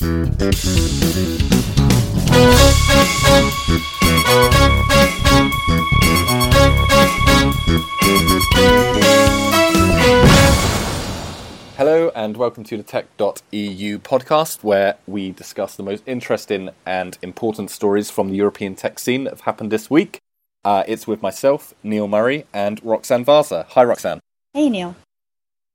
Hello, and welcome to the Tech.eu podcast, where we discuss the most interesting and important stories from the European tech scene that have happened this week. Uh, it's with myself, Neil Murray, and Roxanne Vaza. Hi, Roxanne. Hey, Neil.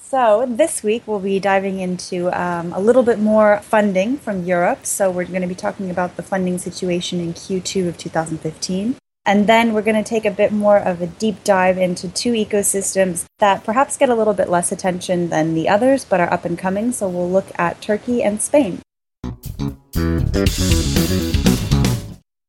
So, this week we'll be diving into um, a little bit more funding from Europe. So, we're going to be talking about the funding situation in Q2 of 2015. And then we're going to take a bit more of a deep dive into two ecosystems that perhaps get a little bit less attention than the others, but are up and coming. So we'll look at Turkey and Spain.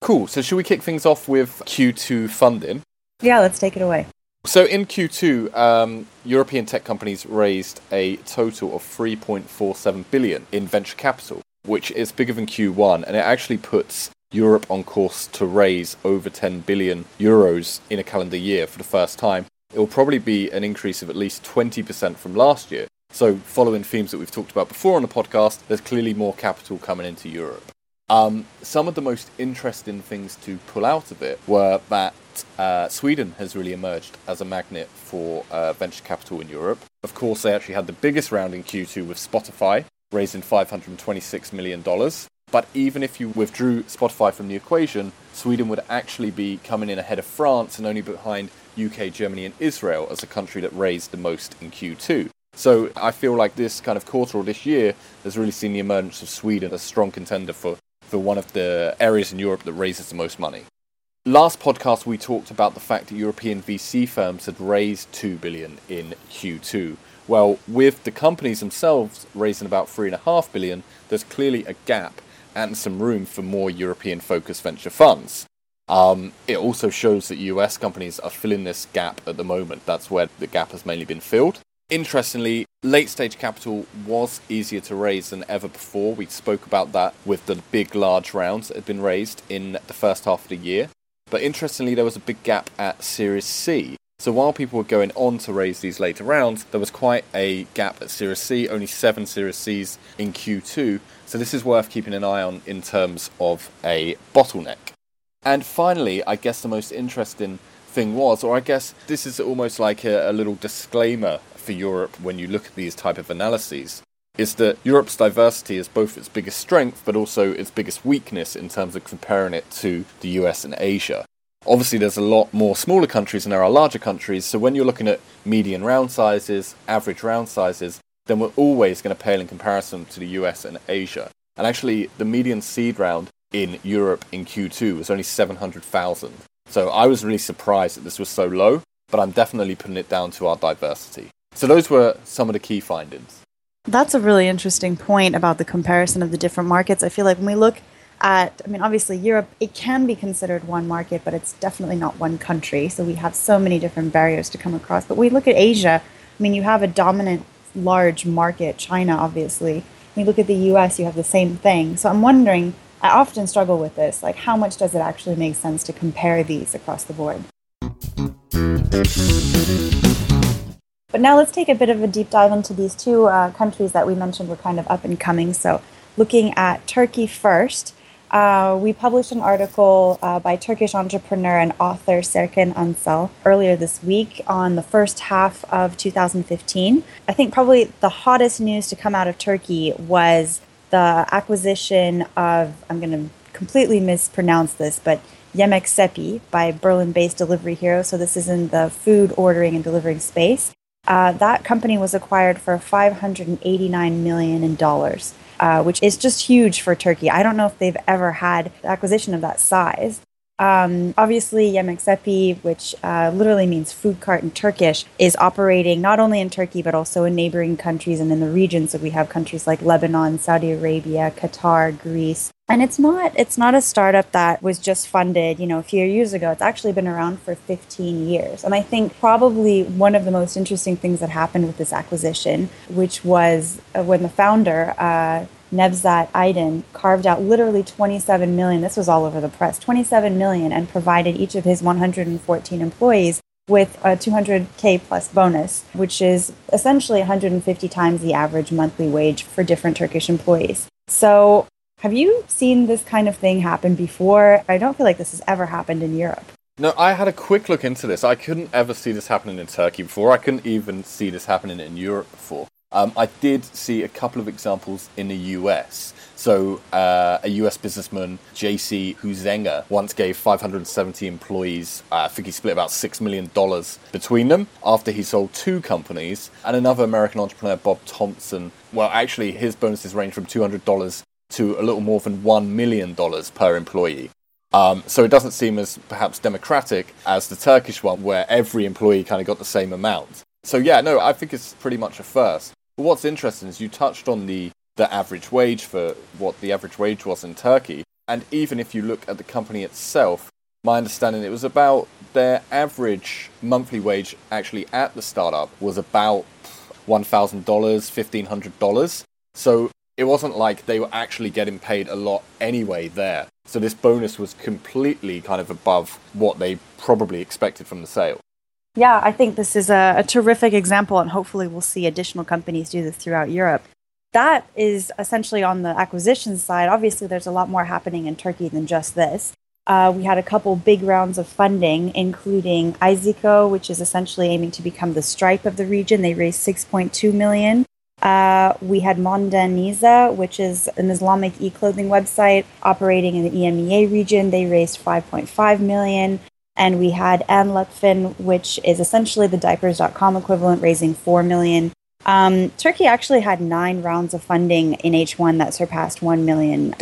Cool. So, should we kick things off with Q2 funding? Yeah, let's take it away. So, in Q2, um, European tech companies raised a total of 3.47 billion in venture capital, which is bigger than Q1, and it actually puts Europe on course to raise over 10 billion euros in a calendar year for the first time. It will probably be an increase of at least 20% from last year. So, following themes that we've talked about before on the podcast, there's clearly more capital coming into Europe. Um, some of the most interesting things to pull out of it were that uh, Sweden has really emerged as a magnet for uh, venture capital in Europe. Of course, they actually had the biggest round in Q2 with Spotify, raising $526 million. But even if you withdrew Spotify from the equation, Sweden would actually be coming in ahead of France and only behind UK, Germany, and Israel as a country that raised the most in Q2. So I feel like this kind of quarter or this year has really seen the emergence of Sweden as a strong contender for, for one of the areas in Europe that raises the most money. Last podcast we talked about the fact that European VC firms had raised 2 billion in Q2. Well, with the companies themselves raising about 3.5 billion, there's clearly a gap and some room for more European focused venture funds. Um, it also shows that US companies are filling this gap at the moment. That's where the gap has mainly been filled. Interestingly, late stage capital was easier to raise than ever before. We spoke about that with the big, large rounds that had been raised in the first half of the year. But interestingly, there was a big gap at Series C. So while people were going on to raise these later rounds, there was quite a gap at Series C, only seven Series Cs in Q2. So this is worth keeping an eye on in terms of a bottleneck. And finally, I guess the most interesting thing was, or I guess this is almost like a, a little disclaimer for Europe when you look at these type of analyses, is that Europe's diversity is both its biggest strength but also its biggest weakness in terms of comparing it to the US and Asia. Obviously, there's a lot more smaller countries than there are larger countries, so when you're looking at median round sizes, average round sizes, then we're always going to pale in comparison to the US and Asia. And actually, the median seed round in Europe in Q2 was only 700,000. So I was really surprised that this was so low, but I'm definitely putting it down to our diversity. So those were some of the key findings. That's a really interesting point about the comparison of the different markets. I feel like when we look at, I mean, obviously Europe, it can be considered one market, but it's definitely not one country. So we have so many different barriers to come across. But we look at Asia, I mean, you have a dominant large market, China, obviously. When you look at the US, you have the same thing. So I'm wondering, I often struggle with this, like how much does it actually make sense to compare these across the board? But now let's take a bit of a deep dive into these two uh, countries that we mentioned were kind of up and coming. So looking at Turkey first, uh, we published an article uh, by Turkish entrepreneur and author Serkan Ünsal earlier this week on the first half of 2015. I think probably the hottest news to come out of Turkey was the acquisition of, I'm going to completely mispronounce this, but Yemek Seppi by Berlin based Delivery Hero. So this is in the food ordering and delivering space. Uh, that company was acquired for 589 million in dollars uh, which is just huge for Turkey. I don't know if they've ever had acquisition of that size. Um, obviously, Yemek Seppi, which uh, literally means food cart in Turkish, is operating not only in Turkey but also in neighboring countries and in the region. So we have countries like Lebanon, Saudi Arabia, Qatar, Greece, and it's not it's not a startup that was just funded you know a few years ago. It's actually been around for 15 years. And i think probably one of the most interesting things that happened with this acquisition which was uh, when the founder uh, Nevzat Aydin carved out literally 27 million this was all over the press 27 million and provided each of his 114 employees with a 200k plus bonus which is essentially 150 times the average monthly wage for different turkish employees So, have you seen this kind of thing happen before? I don't feel like this has ever happened in Europe. No, I had a quick look into this. I couldn't ever see this happening in Turkey before. I couldn't even see this happening in Europe before. Um, I did see a couple of examples in the US. So, uh, a US businessman, JC Huizenga, once gave 570 employees, uh, I think he split about $6 million between them after he sold two companies. And another American entrepreneur, Bob Thompson, well, actually, his bonuses range from $200 to a little more than $1 million per employee. Um, so it doesn't seem as perhaps democratic as the Turkish one, where every employee kind of got the same amount. So yeah, no, I think it's pretty much a first. But what's interesting is you touched on the the average wage for what the average wage was in Turkey, and even if you look at the company itself, my understanding it was about their average monthly wage actually at the startup was about one thousand dollars, fifteen hundred dollars. So it wasn't like they were actually getting paid a lot anyway there. So this bonus was completely kind of above what they probably expected from the sale. Yeah, I think this is a, a terrific example, and hopefully we'll see additional companies do this throughout Europe. That is essentially on the acquisition side. Obviously, there's a lot more happening in Turkey than just this. Uh, we had a couple big rounds of funding, including Iyzico, which is essentially aiming to become the Stripe of the region. They raised 6.2 million. Uh, we had Modanisa, which is an Islamic e-clothing website operating in the EMEA region. They raised 5.5 million. And we had Annelutfen, which is essentially the diapers.com equivalent, raising 4 million. Um, Turkey actually had nine rounds of funding in H1 that surpassed $1 million.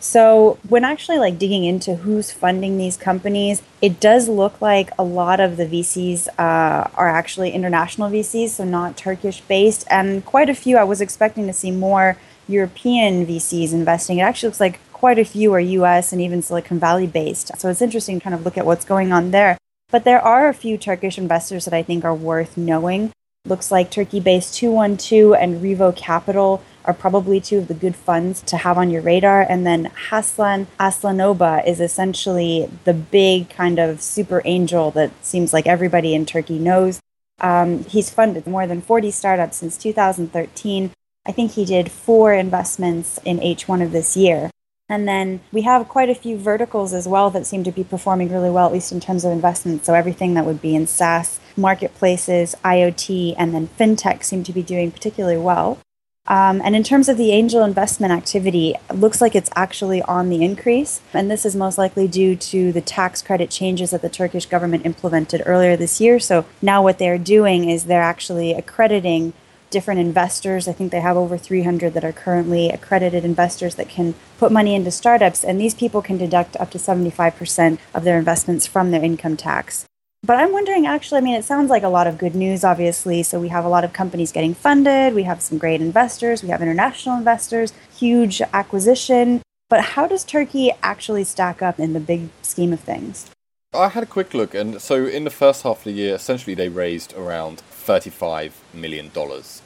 So when actually like digging into who's funding these companies, it does look like a lot of the VCs uh, are actually international VCs, so not Turkish based, and quite a few. I was expecting to see more European VCs investing. It actually looks like quite a few are US and even Silicon Valley based. So it's interesting to kind of look at what's going on there. But there are a few Turkish investors that I think are worth knowing. Looks like Turkey based 212 and Revo Capital are probably two of the good funds to have on your radar. And then Hasan Aslanoba is essentially the big kind of super angel that seems like everybody in Turkey knows. Um, he's funded more than 40 startups since 2013. I think he did four investments in H1 of this year. And then we have quite a few verticals as well that seem to be performing really well, at least in terms of investment. So everything that would be in SaaS, marketplaces, IoT, and then fintech seem to be doing particularly well. Um, and in terms of the angel investment activity, it looks like it's actually on the increase. And this is most likely due to the tax credit changes that the Turkish government implemented earlier this year. So now what they're doing is they're actually accrediting different investors. I think they have over 300 that are currently accredited investors that can put money into startups. And these people can deduct up to 75% of their investments from their income tax. But I'm wondering actually, I mean, it sounds like a lot of good news, obviously. So we have a lot of companies getting funded, we have some great investors, we have international investors, huge acquisition. But how does Turkey actually stack up in the big scheme of things? I had a quick look, and so in the first half of the year, essentially they raised around $35 million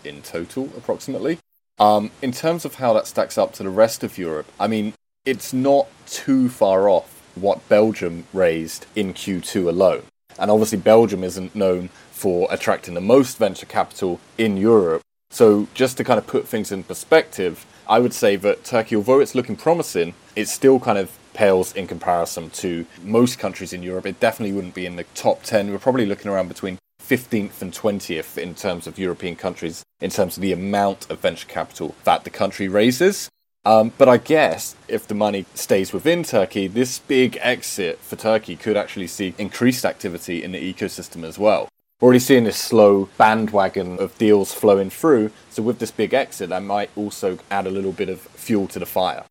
in total, approximately. Um, in terms of how that stacks up to the rest of Europe, I mean, it's not too far off what Belgium raised in Q2 alone. And obviously, Belgium isn't known for attracting the most venture capital in Europe. So, just to kind of put things in perspective, I would say that Turkey, although it's looking promising, it's still kind of pales in comparison to most countries in Europe. It definitely wouldn't be in the top 10. We're probably looking around between 15th and 20th in terms of European countries, in terms of the amount of venture capital that the country raises. Um, but I guess if the money stays within Turkey, this big exit for Turkey could actually see increased activity in the ecosystem as well. We're already seeing this slow bandwagon of deals flowing through, so with this big exit, that might also add a little bit of fuel to the fire.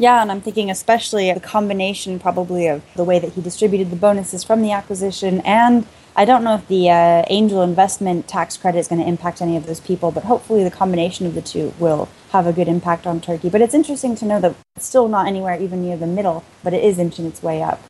Yeah, and I'm thinking especially a combination probably of the way that he distributed the bonuses from the acquisition and I don't know if the uh, angel investment tax credit is going to impact any of those people, but hopefully the combination of the two will have a good impact on Turkey. But it's interesting to know that it's still not anywhere even near the middle, but it is inching its way up.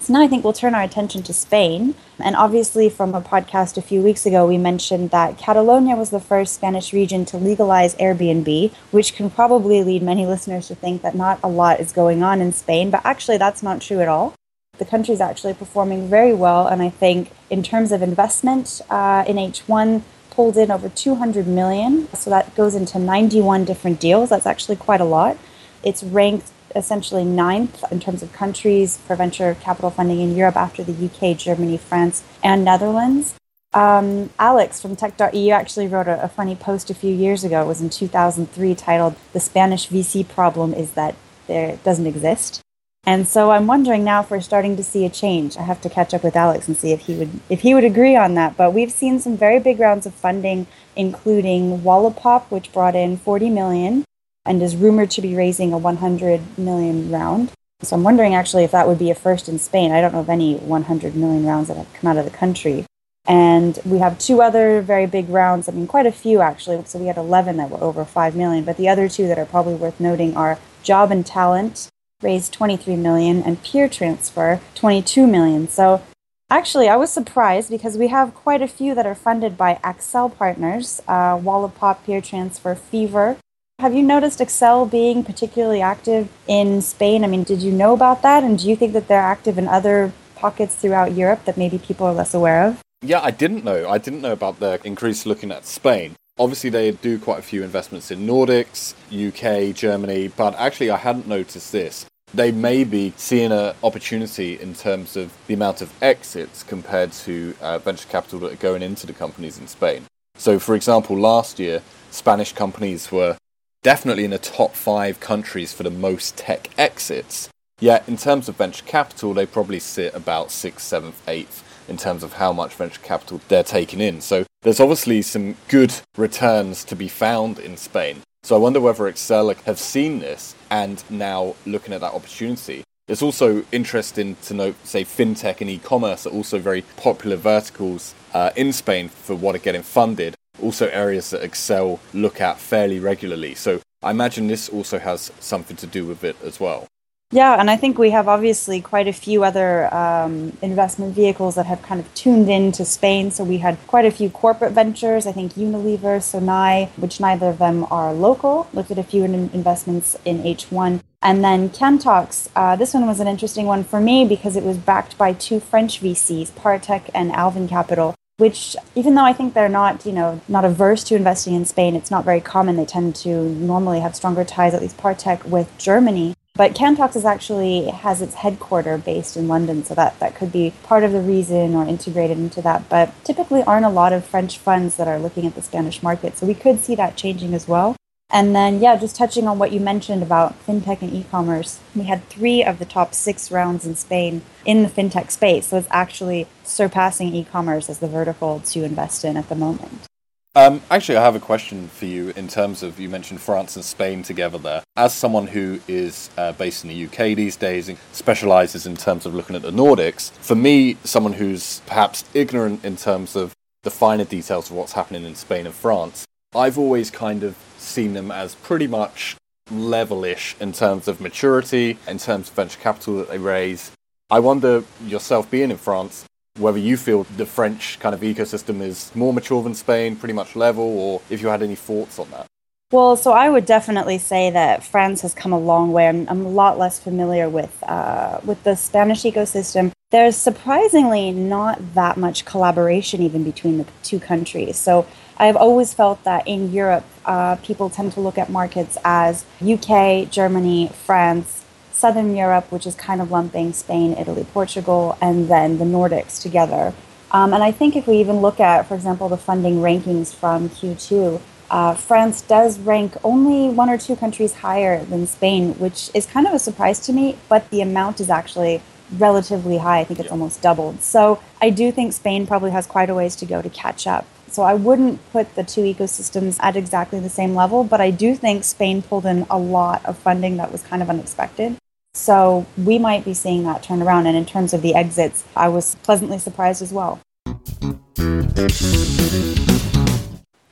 So now I think we'll turn our attention to Spain. And obviously, from a podcast a few weeks ago, we mentioned that Catalonia was the first Spanish region to legalize Airbnb, which can probably lead many listeners to think that not a lot is going on in Spain, but actually, that's not true at all the country is actually performing very well. And I think in terms of investment uh, in H1, pulled in over 200 million. So that goes into 91 different deals. That's actually quite a lot. It's ranked essentially ninth in terms of countries for venture capital funding in Europe after the UK, Germany, France, and Netherlands. Um, Alex from Tech.eu actually wrote a, a, funny post a few years ago. It was in 2003 titled The Spanish VC Problem is That There Doesn't Exist. And so I'm wondering now if we're starting to see a change. I have to catch up with Alex and see if he would if he would agree on that. But we've seen some very big rounds of funding, including Wallapop, which brought in 40 million and is rumored to be raising a 100 million round. So I'm wondering actually if that would be a first in Spain. I don't know of any 100 million rounds that have come out of the country. And we have two other very big rounds. I mean, quite a few actually. So we had 11 that were over 5 million. But the other two that are probably worth noting are Jobandtalent, raised 23 million, and Peer Transfer, 22 million. So actually, I was surprised because we have quite a few that are funded by Accel partners, uh, Wallapop, Peer Transfer, Fever. Have you noticed Accel being particularly active in Spain? I mean, did you know about that? And do you think that they're active in other pockets throughout Europe that maybe people are less aware of? Yeah, I didn't know. I didn't know about the increase looking at Spain. Obviously, they do quite a few investments in Nordics, UK, Germany, but actually, I hadn't noticed this. They may be seeing an opportunity in terms of the amount of exits compared to uh, venture capital that are going into the companies in Spain. So, for example, last year, Spanish companies were definitely in the top five countries for the most tech exits. Yet, in terms of venture capital, they probably sit about sixth, seventh, eighth in terms of how much venture capital they're taking in. So there's obviously some good returns to be found in Spain. So I wonder whether Accel have seen this and now looking at that opportunity. It's also interesting to note, say, fintech and e-commerce are also very popular verticals uh, in Spain for what are getting funded. Also areas that Accel look at fairly regularly. So I imagine this also has something to do with it as well. Yeah, and I think we have obviously quite a few other um, investment vehicles that have kind of tuned into Spain. So we had quite a few corporate ventures. I think Unilever, Sonae, which neither of them are local. Looked at a few in investments in H1. And then Kantox, uh, this one was an interesting one for me because it was backed by two French VCs, Partech and Alven Capital which even though I think they're not, you know, not averse to investing in Spain, it's not very common. They tend to normally have stronger ties, at least Partech, with Germany. But Kantox is actually has its headquarter based in London, so that, that could be part of the reason or integrated into that. But typically aren't a lot of French funds that are looking at the Spanish market. So we could see that changing as well. And then, yeah, just touching on what you mentioned about fintech and e commerce, we had three of the top six rounds in Spain in the fintech space. So it's actually surpassing e commerce as the vertical to invest in at the moment. Um, actually, I have a question for you in terms of you mentioned France and Spain together there. As someone who is uh, based in the UK these days and specializes in terms of looking at the Nordics, for me, someone who's perhaps ignorant in terms of the finer details of what's happening in Spain and France, I've always kind of seen them as pretty much levelish in terms of maturity, in terms of venture capital that they raise. I wonder, yourself being in France, whether you feel the French kind of ecosystem is more mature than Spain, pretty much level, or if you had any thoughts on that. Well, so I would definitely say that France has come a long way. I'm, I'm a lot less familiar with uh, with the Spanish ecosystem. There's surprisingly not that much collaboration even between the two countries. So I've always felt that in Europe, uh, people tend to look at markets as UK, Germany, France, Southern Europe, which is kind of lumping Spain, Italy, Portugal, and then the Nordics together. Um, and I think if we even look at, for example, the funding rankings from Q2, uh, France does rank only one or two countries higher than Spain, which is kind of a surprise to me, but the amount is actually relatively high. I think it's almost doubled. So I do think Spain probably has quite a ways to go to catch up. So I wouldn't put the two ecosystems at exactly the same level, but I do think Spain pulled in a lot of funding that was kind of unexpected. So we might be seeing that turn around. And in terms of the exits, I was pleasantly surprised as well.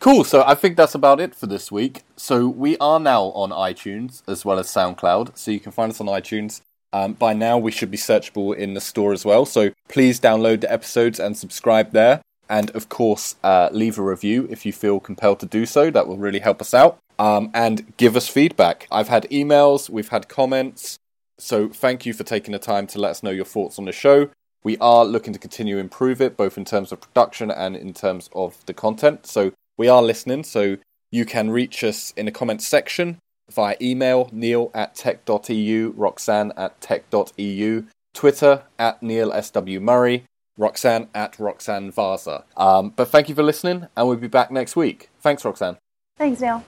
Cool, so I think that's about it for this week. So we are now on iTunes as well as SoundCloud, so you can find us on iTunes. Um, by now, we should be searchable in the store as well, so please download the episodes and subscribe there. And of course, uh, leave a review if you feel compelled to do so. That will really help us out. Um, and give us feedback. I've had emails, we've had comments, so thank you for taking the time to let us know your thoughts on the show. we are looking to continue to improve it, both in terms of production and in terms of the content. So we are listening. So you can reach us in the comments section via email, neil at tech.eu, roxanne at tech.eu, Twitter at Neil S.W. Murray, Roxanne at Roxanne Vaza. Um, but thank you for listening, and we'll be back next week. Thanks, Roxanne. Thanks, Neil.